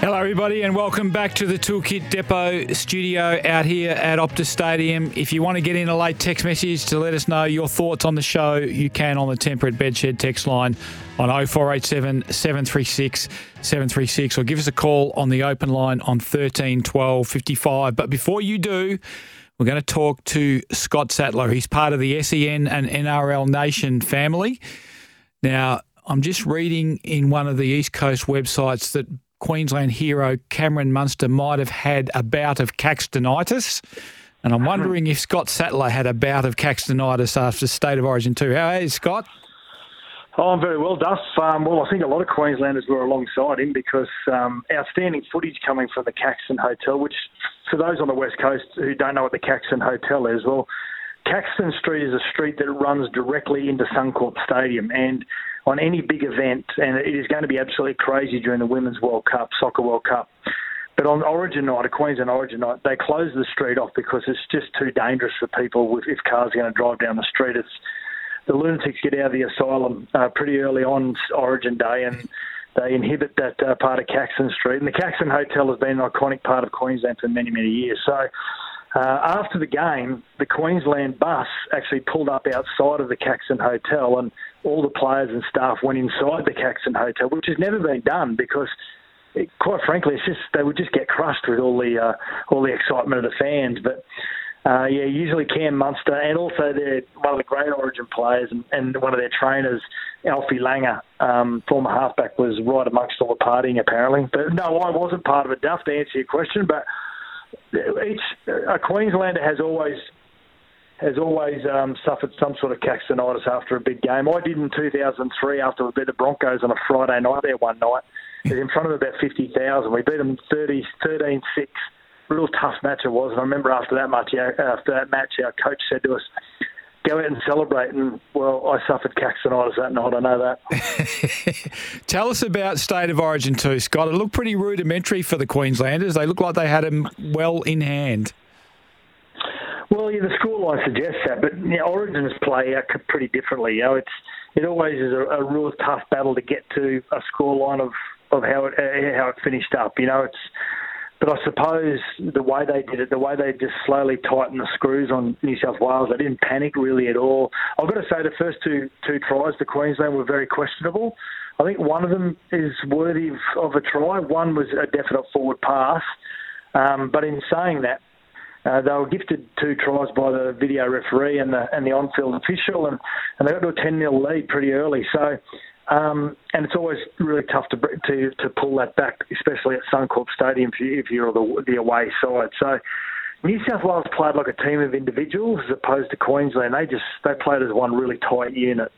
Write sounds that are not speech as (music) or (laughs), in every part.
Hello, everybody, and welcome back to the Toolkit Depot studio out here at Optus Stadium. If you want to get in a late text message to let us know your thoughts on the show, you can on the Temperate Bedshed text line on 0487 736 736 or give us a call on the open line on 13 12 55. But before you do, we're going to talk to Scott Sattler. He's part of the SEN and NRL Nation family. Now, I'm just reading in one of the East Coast websites that Queensland hero Cameron Munster might have had a bout of Caxtonitis. And I'm wondering if Scott Sattler had a bout of Caxtonitis after State of Origin 2. How are you, Scott? Oh, I'm very well, Duff. Um, well, I think a lot of Queenslanders were alongside him because um, outstanding footage coming from the Caxton Hotel, which, for those on the West Coast who don't know what the Caxton Hotel is, well, Caxton Street is a street that runs directly into Suncorp Stadium. And on any big event, and it is going to be absolutely crazy during the Women's World Cup, Soccer World Cup. But on Origin night, a Queensland Origin night, they close the street off because it's just too dangerous for people if cars are going to drive down the street. It's the lunatics get out of the asylum uh, pretty early on Origin Day, and they inhibit that uh, part of Caxton Street. And the Caxton Hotel has been an iconic part of Queensland for many, many years. So uh, after the game, the Queensland bus actually pulled up outside of the Caxton Hotel, and all the players and staff went inside the Caxton Hotel, which has never been done because, it, quite frankly, it's just they would just get crushed with all the uh, all the excitement of the fans. But uh, yeah, usually Cam Munster and also their one of the great Origin players and, and one of their trainers, Alfie Langer, um, former halfback, was right amongst all the partying apparently. But no, I wasn't part of it, Duff, to answer your question. But each a Queenslander has always has always um, suffered some sort of caxonitis after a big game. I did in 2003 after we beat the Broncos on a Friday night there one night. In front of about 50,000. We beat them 30, 13-6. Real tough match it was. And I remember after that match, after that match, our coach said to us, go out and celebrate. And, well, I suffered caxonitis that night. I know that. (laughs) Tell us about State of Origin 2, Scott. It looked pretty rudimentary for the Queenslanders. They looked like they had them well in hand. Well, yeah, the scoreline suggest that, but you know, Origins play pretty differently. You know, it's it always is a, a real tough battle to get to a scoreline of of how it uh, how it finished up. You know, it's but I suppose the way they did it, the way they just slowly tightened the screws on New South Wales, they didn't panic really at all. I've got to say the first two two tries to Queensland were very questionable. I think one of them is worthy of, of a try. One was a definite forward pass. Um, but in saying that, uh, they were gifted two tries by the video referee and the and the on-field official, and, and they got to a 10 0 lead pretty early. So, um, and it's always really tough to to to pull that back, especially at Suncorp Stadium if, you, if you're the, the away side. So. New South Wales played like a team of individuals as opposed to Queensland. They just they played as one really tight unit.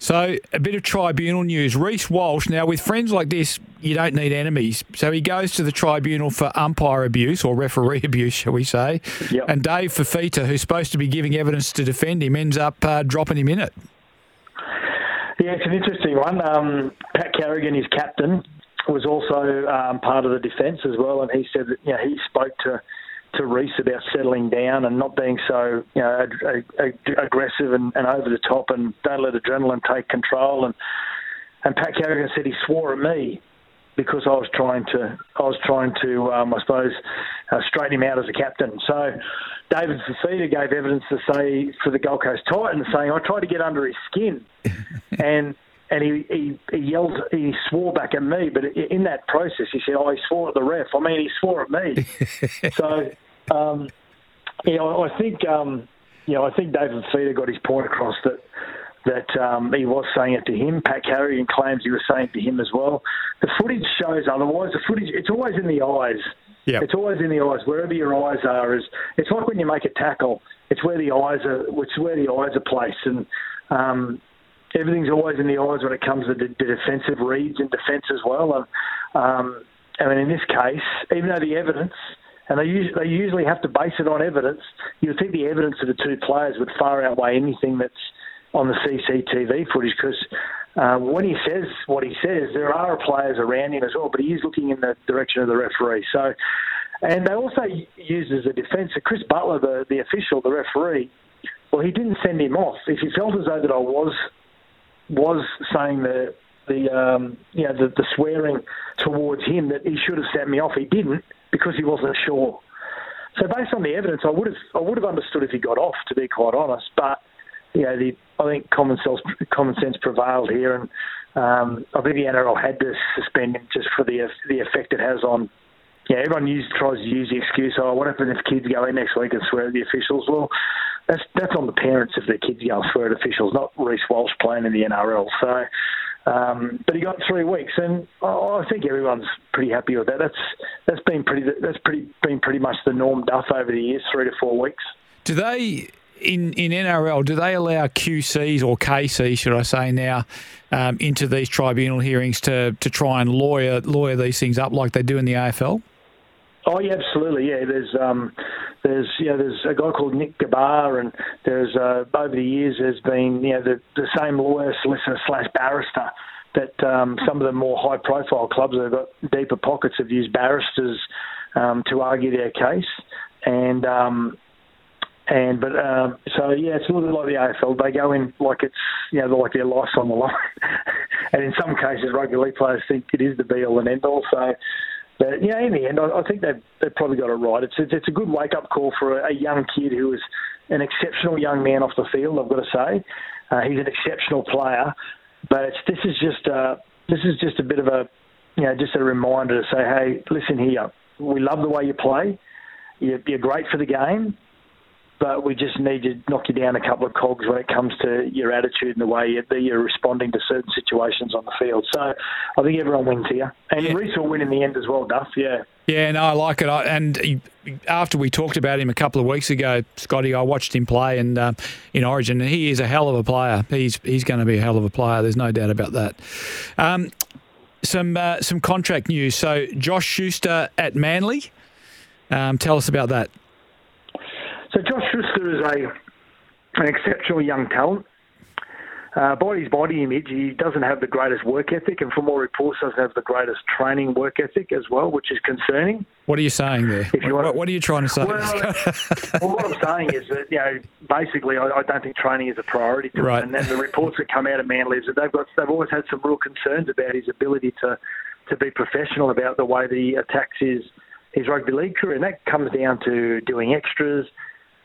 So, a bit of tribunal news. Reece Walsh, now with friends like this, you don't need enemies. So, he goes to the tribunal for umpire abuse or referee (laughs) abuse, shall we say. Yep. And Dave Fifita, who's supposed to be giving evidence to defend him, ends up uh, dropping him in it. Yeah, it's an interesting one. Um, Pat Carrigan, his captain, was also um, part of the defence as well, and he said that you know, he spoke to to Reece about settling down and not being so you know ag- ag- aggressive and, and over the top and don't let adrenaline take control and and Pat Carrigan said he swore at me because I was trying to I was trying to um, I suppose uh, straighten him out as a captain. So David Fifita gave evidence to say for the Gold Coast Titans saying I tried to get under his skin (laughs) and and he, he, he yelled, he swore back at me. But in that process, he said, "Oh, he swore at the ref." I mean, he swore at me. (laughs) so, um, you know, I think, um, you know, I think David Fifita got his point across that that um, he was saying it to him. Pat Carrigan claims he was saying it to him as well. The footage shows otherwise. The footage, it's always in the eyes. Yeah. It's always in the eyes. Wherever your eyes are, is it's like when you make a tackle. It's where the eyes are. It's where the eyes are placed, and um, everything's always in the eyes when it comes to the, the defensive reads and defence as well. And um, I mean, in this case, even though the evidence, and they, us- they usually have to base it on evidence, you'd think the evidence of the two players would far outweigh anything that's on the CCTV footage because uh, when he says what he says, there are players around him as well, but he is looking in the direction of the referee. So, and they also use as a defence, that Chris Butler, the, the official, the referee, well, he didn't send him off. If he felt as though that I was was saying the the um, you know the, the swearing towards him that he should have sent me off, he didn't because he wasn't sure. So based on the evidence, I would have I would have understood if he got off, to be quite honest. But you know, the, I think common sense common sense prevailed here, and um, I think the NRL had to suspend him just for the the effect it has on. Yeah, everyone use, tries to use the excuse, oh, what happens if kids go in next week and swear at the officials? Well, that's that's on the parents if their kids go and swear at officials, not Reece Walsh playing in the NRL. So, um, but he got three weeks, and I think everyone's pretty happy with that. That's that's been pretty that's pretty been pretty much the norm, Duff, over the years, three to four weeks. Do they in in NRL? Do they allow QCs or KCs, should I say now, um, into these tribunal hearings to to try and lawyer lawyer these things up like they do in the AFL? Oh yeah, absolutely. Yeah, there's um, there's you know there's a guy called Nick Ghabar, and there's uh, over the years there's been you know the, the same lawyer, solicitor slash barrister that um, some of the more high profile clubs that have got deeper pockets have used barristers um, to argue their case, and um, and but um, so yeah, it's a little bit like the AFL. They go in like it's you know like their life's on the line, (laughs) and in some cases rugby league players think it is the be all and end all. So but yeah, in the end, I, I think they've, they've probably got it right. It's it's a good wake up call for a, a young kid who is an exceptional young man off the field. I've got to say, uh, he's an exceptional player. But it's, this is just uh, this is just a bit of a you know just a reminder to say, hey, listen here, we love the way you play. You're great for the game but we just need to knock you down a couple of cogs when it comes to your attitude and the way that you're responding to certain situations on the field. So I think everyone wins here. And yeah. Reece will win in the end as well, Duff, yeah. Yeah, no, I like it. And after we talked about him a couple of weeks ago, Scotty, I watched him play and uh, in Origin, and he is a hell of a player. He's he's going to be a hell of a player. There's no doubt about that. Um, some uh, some contract news. So Josh Schuster at Manly. Um, tell us about that. So Josh Schuster is a an exceptional young talent. Uh, by his body image, he doesn't have the greatest work ethic, and from all reports, doesn't have the greatest training work ethic as well, which is concerning. What are you saying there? You what, what, are you trying to say? Well, (laughs) well, what I'm saying is that you know, basically, I, I don't think training is a priority to right. him. And the reports that come out of Manly is that they've got they've always had some real concerns about his ability to to be professional about the way that he attacks his his rugby league career, and that comes down to doing extras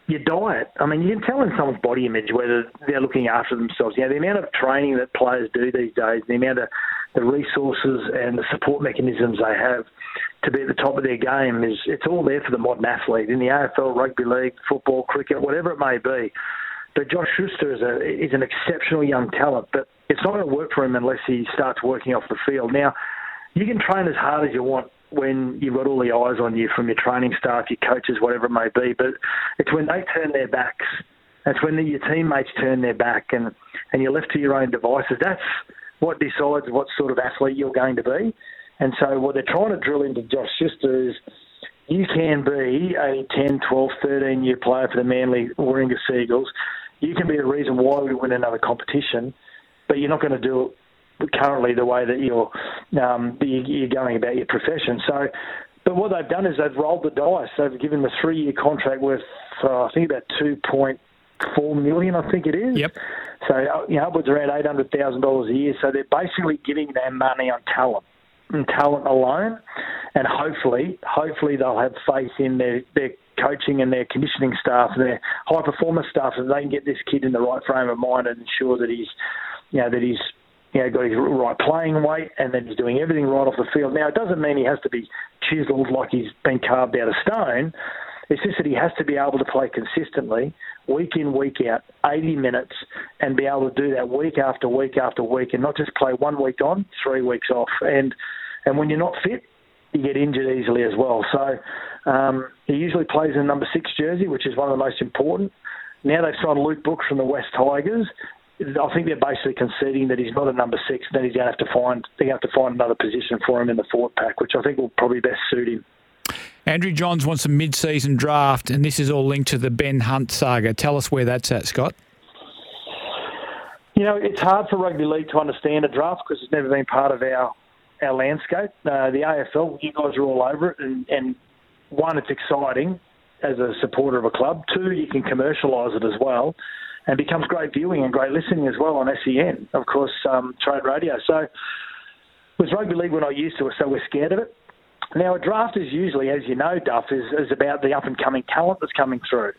your diet. I mean, you can tell in someone's body image whether they're looking after themselves. You know, the amount of training that players do these days, the amount of the resources and the support mechanisms they have to be at the top of their game is it's all there for the modern athlete in the AFL, rugby league, football, cricket, whatever it may be. But Josh Schuster is a is an exceptional young talent, but it's not going to work for him unless he starts working off the field. Now, you can train as hard as you want when you've got all the eyes on you from your training staff, your coaches, whatever it may be. But it's when they turn their backs. That's when the, your teammates turn their back and, and you're left to your own devices. That's what decides what sort of athlete you're going to be. And so what they're trying to drill into Josh Schuster is you can be a 10, 12, 13 year player for the Manly Warringah Sea Eagles. You can be the reason why we win another competition, but you're not going to do it currently the way that you're um, you're going about your profession. So, but what they've done is they've rolled the dice. They've given them a three-year contract worth, uh, I think, about two point four million. I think it is. Yep. So uh, you know, upwards around eight hundred thousand dollars a year. So they're basically giving their money on talent and talent alone, and hopefully, hopefully they'll have faith in their their coaching and their conditioning staff and their high performance staff, so they can get this kid in the right frame of mind and ensure that he's, you know, that he's you know, got his right playing weight, and then he's doing everything right off the field. Now, it doesn't mean he has to be chiseled like he's been carved out of stone. It's just that he has to be able to play consistently, week in, week out, 80 minutes, and be able to do that week after week after week, and not just play one week on, three weeks off. And and when you're not fit, you get injured easily as well. So um, he usually plays in number six jersey, which is one of the most important. Now they've signed Luke Brooks from the West Tigers I think they're basically conceding that he's not a number six, then he's going to have to find they have to find another position for him in the forward pack, which I think will probably best suit him. Andrew Johns wants a mid-season draft, and this is all linked to the Ben Hunt saga. Tell us where that's at, Scott. You know, it's hard for rugby league to understand a draft because it's never been part of our our landscape. Uh, the AFL, you guys are all over it, and, and one, it's exciting as a supporter of a club. Two, you can commercialise it as well, and becomes great viewing and great listening as well on SEN, of course, um, trade radio. So, with rugby league, we're not used to it, so we're scared of it. Now, a draft is usually, as you know, Duff, is, is about the up and coming talent that's coming through.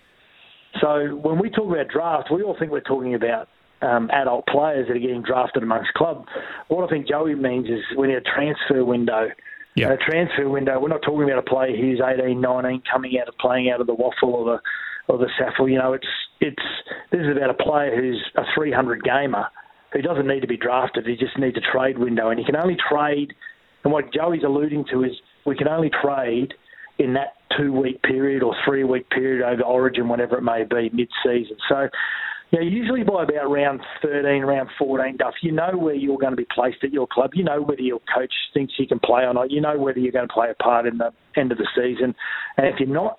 So when we talk about draft, we all think we're talking about um, adult players that are getting drafted amongst club. What I think Joey means is we need a transfer window. Yeah. A transfer window. We're not talking about a player who's 18, 19, coming out of playing out of the WAFL or the or the SAFL. You know, it's it's this is about a player who's a 300 gamer who doesn't need to be drafted. He just needs a trade window, and he can only trade. And what Joey's alluding to is we can only trade in that two week period or three week period over Origin, whatever it may be, mid season. So, you usually by about round 13, round 14, Duff, you know where you're going to be placed at your club. You know whether your coach thinks you can play or not. You know whether you're going to play a part in the end of the season. And if you're not,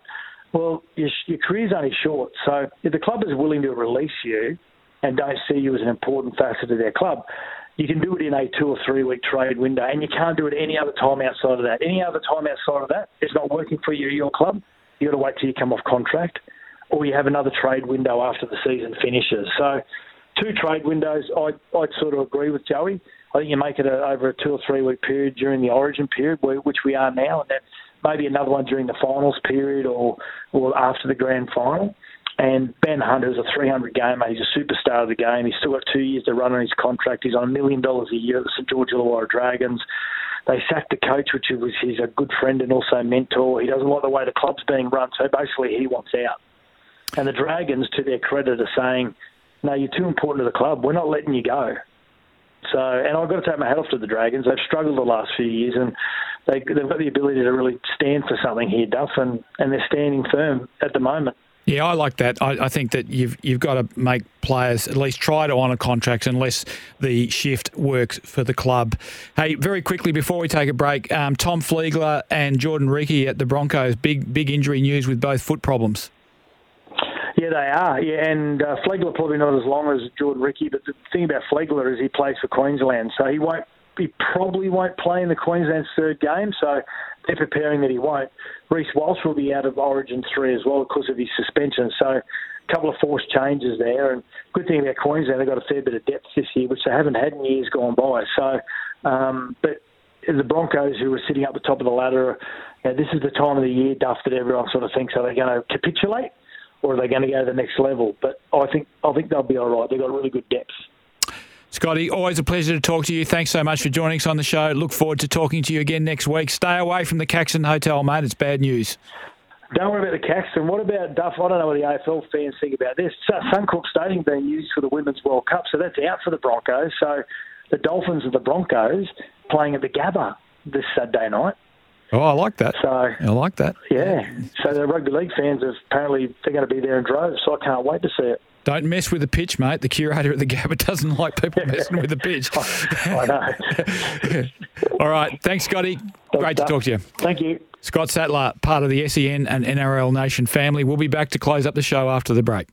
well, your, your career's only short. So if the club is willing to release you and don't see you as an important facet of their club, you can do it in a two or three week trade window, and you can't do it any other time outside of that. Any other time outside of that, it's not working for you, your club. You've got to wait till you come off contract, or you have another trade window after the season finishes. So, two trade windows. I I'd sort of agree with Joey. I think you make it a, over a two or three week period during the Origin period, which we are now, and then maybe another one during the finals period or or after the grand final. And Ben Hunter is a 300 gamer. He's a superstar of the game. He's still got two years to run on his contract. He's on a million dollars a year at the St George Illawarra Dragons. They sacked the coach, which was he's a good friend and also mentor. He doesn't like the way the club's being run, so basically he wants out. And the Dragons, to their credit, are saying, "No, you're too important to the club. We're not letting you go." So, and I've got to take my hat off to the Dragons. They've struggled the last few years, and they, they've got the ability to really stand for something here, Duff, and, and they're standing firm at the moment. Yeah, I like that. I, I, think that you've you've got to make players at least try to honour contracts unless the shift works for the club. Hey, very quickly before we take a break, um, Tom Flegler and Jordan Riki at the Broncos. Big big injury news with both foot problems. Yeah, they are. Yeah, and uh, Flegler probably not as long as Jordan Riki, but the thing about Flegler is he plays for Queensland, so he won't. He probably won't play in the Queensland's third game, so they're preparing that he won't. Reece Walsh will be out of Origin 3 as well because of his suspension. So a couple of forced changes there. And good thing about Queensland, they've got a fair bit of depth this year, which they haven't had in years gone by. So, um, but the Broncos, who are sitting up the top of the ladder, know, this is the time of the year, Duff, that everyone sort of thinks are they going to capitulate or are they going to go to the next level? But I think I think they'll be all right. They've got really good depth. Scotty, always a pleasure to talk to you. Thanks so much for joining us on the show. Look forward to talking to you again next week. Stay away from the Caxton Hotel, mate. It's bad news. Don't worry about the Caxton. What about Duff? I don't know what the AFL fans think about this. Suncorp Stadium being used for the Women's World Cup, so that's out for the Broncos. So the Dolphins and the Broncos playing at the Gabba this Saturday night. Oh, I like that. So I like that. Yeah. So the rugby league fans have apparently they're going to be there in droves. So I can't wait to see it. Don't mess with the pitch, mate. The curator at the Gabba (laughs) doesn't like people messing with the pitch. (laughs) I know. (laughs) All right. Thanks, Scotty. Great to talk to you. Thank you. Scott Sattler, part of the SEN and NRL Nation family. We'll be back to close up the show after the break.